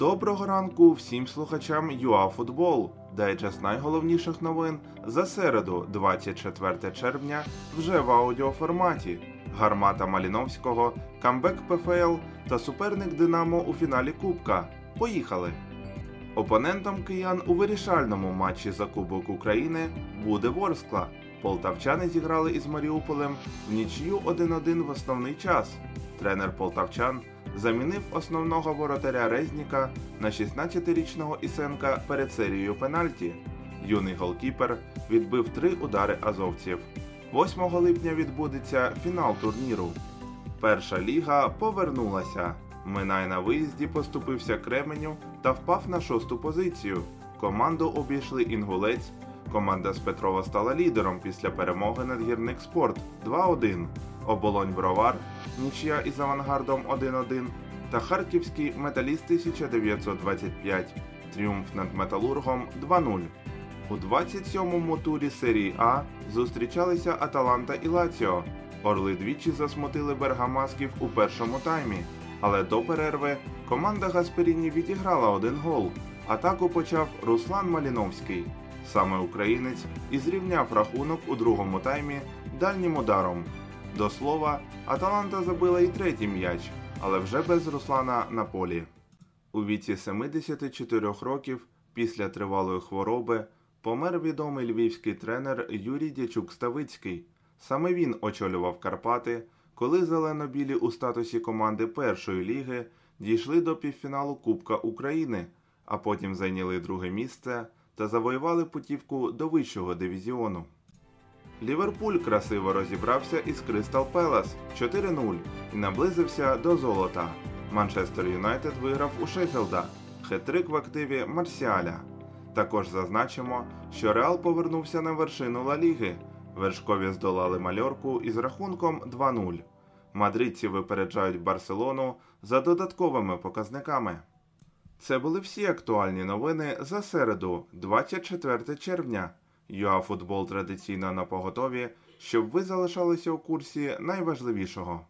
Доброго ранку всім слухачам ЮАФутбол. Дайджест найголовніших новин за середу, 24 червня, вже в аудіоформаті. Гармата Маліновського, камбек ПФЛ та суперник Динамо у фіналі Кубка. Поїхали! Опонентом киян у вирішальному матчі за Кубок України буде Ворскла. Полтавчани зіграли із Маріуполем в нічию 1-1 в основний час. Тренер полтавчан замінив основного воротаря Резніка на 16-річного Ісенка перед серією пенальті. Юний голкіпер відбив три удари азовців. 8 липня відбудеться фінал турніру. Перша ліга повернулася. Минай на виїзді поступився Кременю та впав на шосту позицію. Команду обійшли Інгулець. Команда з Петрова стала лідером після перемоги над Гірник Спорт 2-1. Оболонь Бровар, нічия із авангардом 1-1 та Харківський металіст 1925. Тріумф над Металургом 2-0. У 27-му турі серії А зустрічалися Аталанта і Лаціо. Орли двічі засмутили бергамасків у першому таймі, але до перерви команда Гасперіні відіграла один гол. Атаку почав Руслан Маліновський. Саме українець і зрівняв рахунок у другому таймі дальнім ударом. До слова, Аталанта забила і третій м'яч, але вже без Руслана на полі. У віці 74 років після тривалої хвороби помер відомий львівський тренер Юрій Дячук-Ставицький. Саме він очолював Карпати, коли зелено-білі у статусі команди першої ліги дійшли до півфіналу Кубка України, а потім зайняли друге місце та завоювали путівку до вищого дивізіону. Ліверпуль красиво розібрався із Кристал Пелас 4-0 і наблизився до золота. Манчестер Юнайтед виграв у Шеффілда, хет-трик в активі Марсіаля. Також зазначимо, що Реал повернувся на вершину Ла Ліги. Вершкові здолали мальорку із рахунком 2-0. Мадридці випереджають Барселону за додатковими показниками. Це були всі актуальні новини за середу, 24 червня. ЮАФутбол традиційно на поготові, щоб ви залишалися у курсі найважливішого.